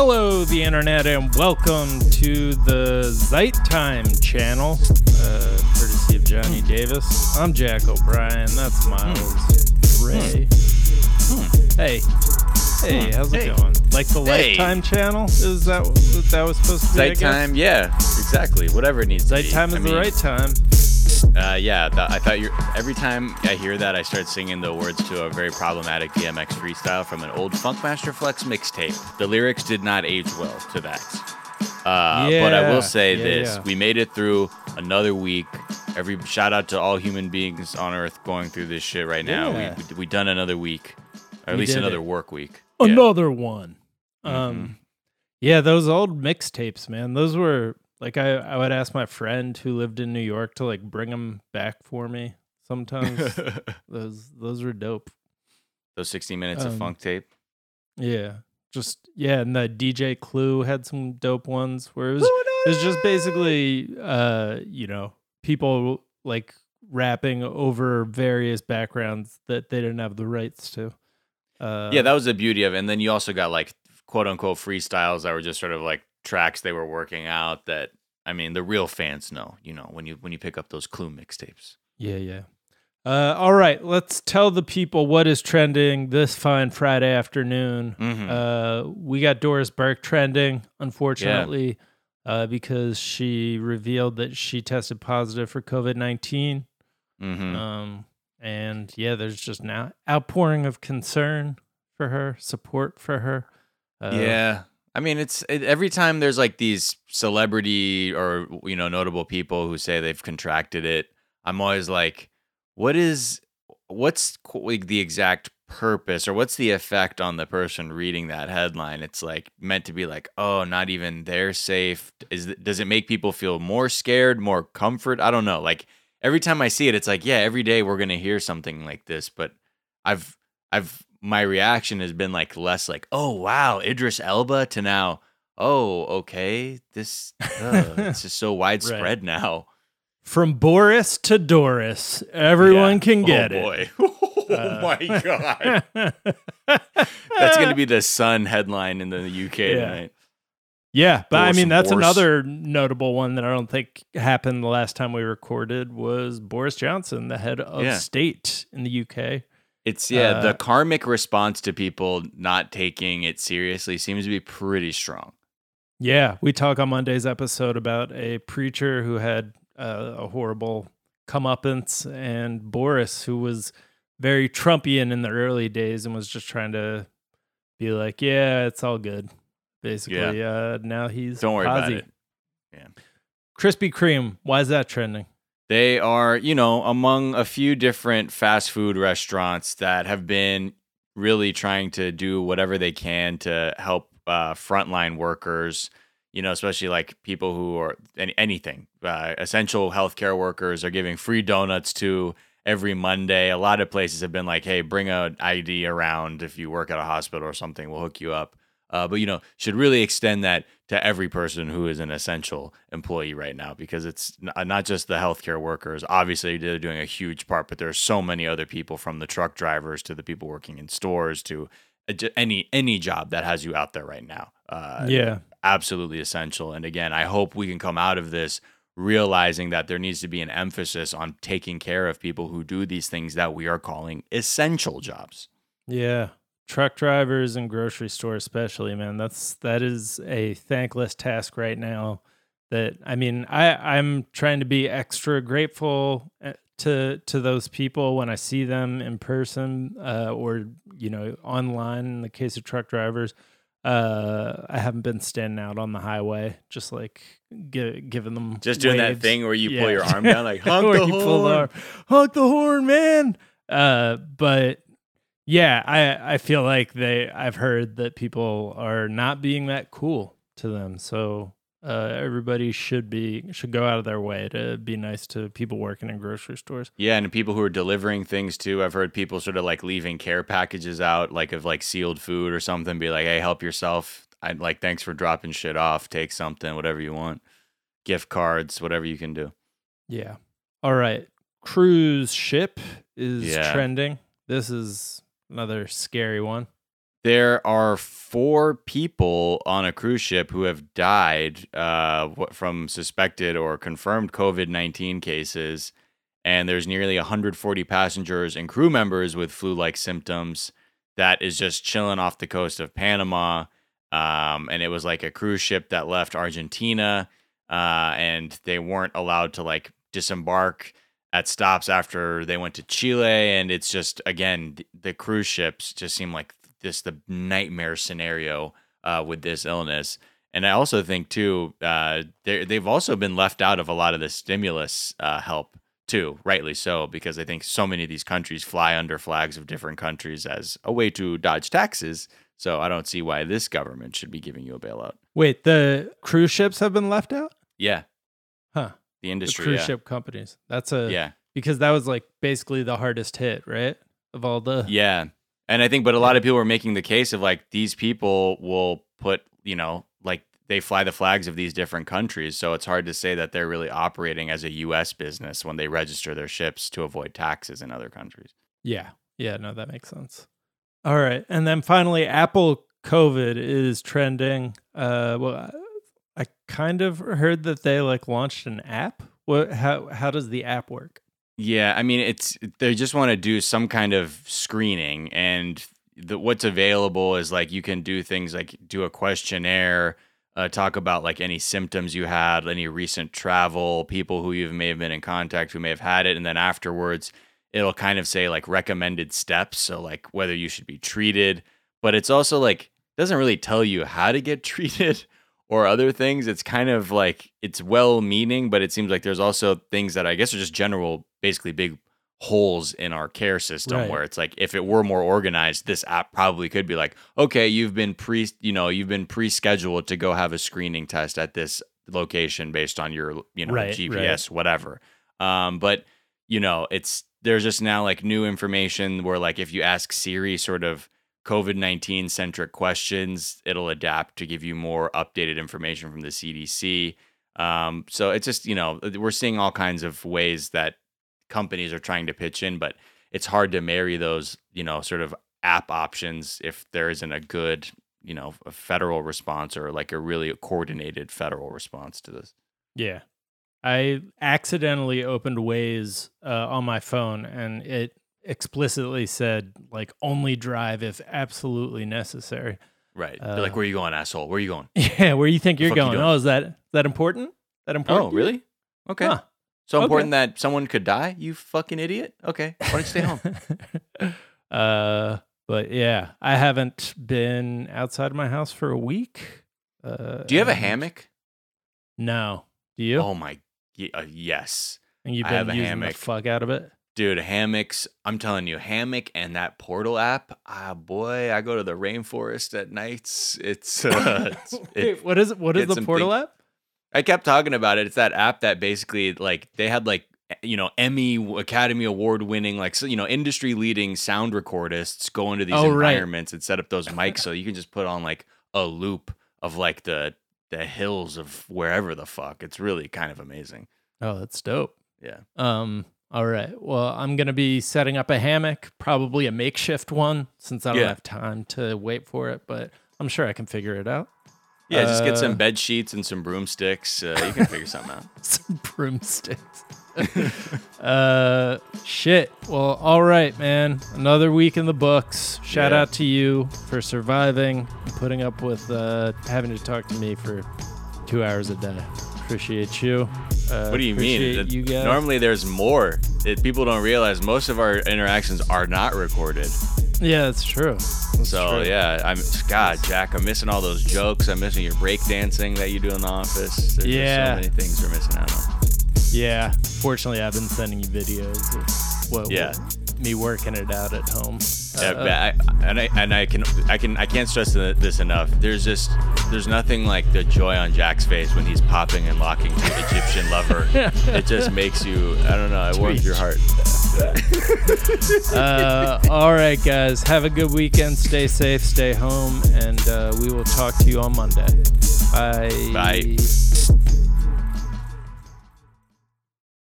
Hello, the internet, and welcome to the Zeit Time channel, uh, courtesy of Johnny Davis. I'm Jack O'Brien. That's Miles hmm. Gray. Hmm. Hmm. Hey, hey, how's it Hey. going? Like the Hey. Lifetime channel? Is that what that was supposed to be? Zeit time, yeah, exactly. Whatever it needs to Zeit time is I the right time. Uh, yeah, th- I thought you. Every time I hear that, I start singing the words to a very problematic DMX freestyle from an old Funkmaster Flex mixtape. The lyrics did not age well to that. Uh, but I will say yeah, this: yeah. we made it through another week. Every shout out to all human beings on Earth going through this shit right now. Yeah. We we done another week, or at We least another it. work week. Yeah. Another one. Mm-hmm. Um, yeah, those old mixtapes, man. Those were like I, I would ask my friend who lived in New York to like bring them back for me. Sometimes those those were dope. Those 60 minutes of Um, funk tape. Yeah, just yeah, and the DJ Clue had some dope ones where it was it was just basically uh you know people like rapping over various backgrounds that they didn't have the rights to. Uh, yeah, that was the beauty of it. And then you also got like quote unquote freestyles that were just sort of like tracks they were working out that I mean the real fans know, you know, when you when you pick up those clue mixtapes. Yeah, yeah. Uh, all right, let's tell the people what is trending this fine Friday afternoon. Mhm. Uh, we got Doris Burke trending, unfortunately, uh, because she revealed that she tested positive for COVID 19. hmm Um, and yeah, there's just now outpouring of concern for her, support for her. Uh, yeah. I mean, it's it, every time there's like these celebrity or you know notable people who say they've contracted it. I'm always like, what is what's like the exact purpose or what's the effect on the person reading that headline? It's like meant to be like, oh, not even they're safe. Is does it make people feel more scared, more comfort? I don't know. Like every time I see it, it's like, yeah, every day we're gonna hear something like this, but I've I've my reaction has been like less like, oh wow, Idris Elba to now, oh okay, this uh, it's just so widespread now. From Boris to Doris, everyone Yeah. can get oh, it. boy. oh my god, that's gonna be the Sun headline in the UK Yeah. tonight. Yeah, but I mean that's Boris. another notable one that I don't think happened the last time we recorded was Boris Johnson, the head of Yeah. state in the UK. It's yeah, Uh, the karmic response to people not taking it seriously seems to be pretty strong. Yeah, we talk on Monday's episode about a preacher who had uh, a horrible comeuppance, and Boris, who was very Trumpian in the early days and was just trying to be like, "Yeah, it's all good." Basically, uh, now he's Don't worry about posy. it. Krispy Kreme, why is that trending? They are, you know, among a few different fast food restaurants that have been really trying to do whatever they can to help uh, frontline workers, you know, especially like people who are any, anything. Uh, essential healthcare workers are giving free donuts to every Monday. A lot of places have been like, hey, bring an ID around if you work at a hospital or something, we'll hook you up. Uh, but you know, should really extend that to every person who is an essential employee right now because it's uh, not just the healthcare workers. Obviously, they're doing a huge part, but there's so many other people from the truck drivers to the people working in stores to uh, any any job that has you out there right now. Uh, yeah, absolutely essential. And again, I hope we can come out of this realizing that there needs to be an emphasis on taking care of people who do these things that we are calling essential jobs. yeah. Truck drivers and grocery stores, especially, man. That's that is a thankless task right now. That I mean, I I'm trying to be extra grateful uh, to to those people when I see them in person uh, or you know online. In the case of truck drivers, uh, I haven't been standing out on the highway, just like gi- giving them Just doing that thing where you Yeah. pull your arm down, like honk the you pull the horn. arm. honk the horn, man. Uh, but yeah, I I feel like they I've heard that people are not being that cool to them. So uh, everybody should be should go out of their way to be nice to people working in grocery stores. Yeah, and people who are delivering things too. I've heard people sort of like leaving care packages out, like of like sealed food or something. Be like, hey, help yourself. I like, thanks for dropping shit off. Take something, whatever you want. Gift cards, whatever you can do. Yeah. All right. Cruise ship is Yeah. trending. This is another scary one. There are four people on a cruise ship who have died uh, from suspected or confirmed COVID 19 cases. And there's nearly 140 passengers and crew members with flu like symptoms that is just chilling off the coast of Panama. Um, and it was like a cruise ship that left Argentina uh, and they weren't allowed to like disembark at stops after they went to Chile. And it's just, again, the cruise ships just seem like this the nightmare scenario uh, with this illness. And I also think too, uh, they've also been left out of a lot of the stimulus uh, help too, rightly so, because I think so many of these countries fly under flags of different countries as a way to dodge taxes. So I don't see why this government should be giving you a bailout. Wait, the cruise ships have been left out? Yeah, Huh. The The industry. cruise yeah. ship companies. That's a yeah, because that was like basically the hardest hit, right? Of all the yeah, and I think, but a lot of people were making the case of like these people will put, you know, like they fly the flags of these different countries, so it's hard to say that they're really operating as a U.S. business when they register their ships to avoid taxes in other countries. Yeah. Yeah, no, that makes sense. All right. And then finally, Apple COVID is trending. Uh well I- kind of heard that they like launched an app. What how how does the app work? Yeah, I mean, it's they just want to do some kind of screening, and the, what's available is like you can do things like do a questionnaire, uh, talk about like any symptoms you had, any recent travel, people who you may have been in contact who may have had it, and then afterwards it'll kind of say like recommended steps, so like whether you should be treated, but it's also like doesn't really tell you how to get treated or other things. It's kind of like it's well meaning, but it seems like there's also things that I guess are just general, basically big holes in our care system Right. where it's like if it were more organized, this app probably could be like, okay, you've been pre you know, you've been pre-scheduled to go have a screening test at this location based on your, you know, Right, GPS, whatever. Um, but you know, it's there's just now like new information where like if you ask Siri sort of COVID 19 centric questions, it'll adapt to give you more updated information from the CDC. Um, so it's just, you know, we're seeing all kinds of ways that companies are trying to pitch in, but it's hard to marry those, you know, sort of app options if there isn't a good, you know, a federal response or like a really coordinated federal response to this. Yeah. I accidentally opened Waze uh, on my phone and it explicitly said like only drive if absolutely necessary. Right. They're like, Uh, where are you going, asshole? Where are you going? Yeah, where you think you're fuck you going? oh, is that is that important? That important? Oh, really? Okay. Huh. So Okay. important that someone could die? You fucking idiot. Okay. Why don't you stay home? uh, but yeah, I haven't been outside of my house for a week. Uh, Do you have a hammock? No. Do you? Oh my, uh, yes, and you've I been using hammock. the fuck out of it. Dude. Hammocks. I'm telling you, hammock and that portal app. Ah, boy, I go to the rainforest at nights. It's. Uh, it's it, Wait, what is it? What is the portal things- app? I kept talking about it. It's that app that basically like they had like you know Emmy Academy Award winning like so, you know industry leading sound recordists go into these Oh, right. environments and set up those mics so you can just put on like a loop of like the the hills of wherever the fuck. It's really kind of amazing. Oh, that's dope. Yeah. Um. All right. Well, I'm gonna be setting up a hammock, probably a makeshift one, since I don't Yeah. have time to wait for it. But I'm sure I can figure it out. Yeah, just get Uh, some bed sheets and some broomsticks. Uh, you can figure something out. some broomsticks. uh, shit. Well, all right, man. Another week in the books. Shout Yeah. out to you for surviving and putting up with uh, having to talk to me for two hours a day. Appreciate you. Uh, What do you mean? You. Normally, there's more. It, people don't realize most of our interactions are not recorded. yeah, that's true. That's So true. yeah, I'm God, Jack. I'm missing all those jokes. I'm missing your breakdancing that you do in the office. There's Yeah. so many things we're missing out on. Yeah. Fortunately, I've been sending you videos of what, Yeah. me working it out at home. Yeah, Uh, I, and I and I can I can I can't stress this enough. There's just there's nothing like the joy on Jack's face when he's popping and locking to Egyptian lover. it just makes you I don't know. It warms your heart. uh, all right, guys. Have a good weekend. Stay safe. Stay home. And uh, we will talk to you on Monday. Bye. Bye.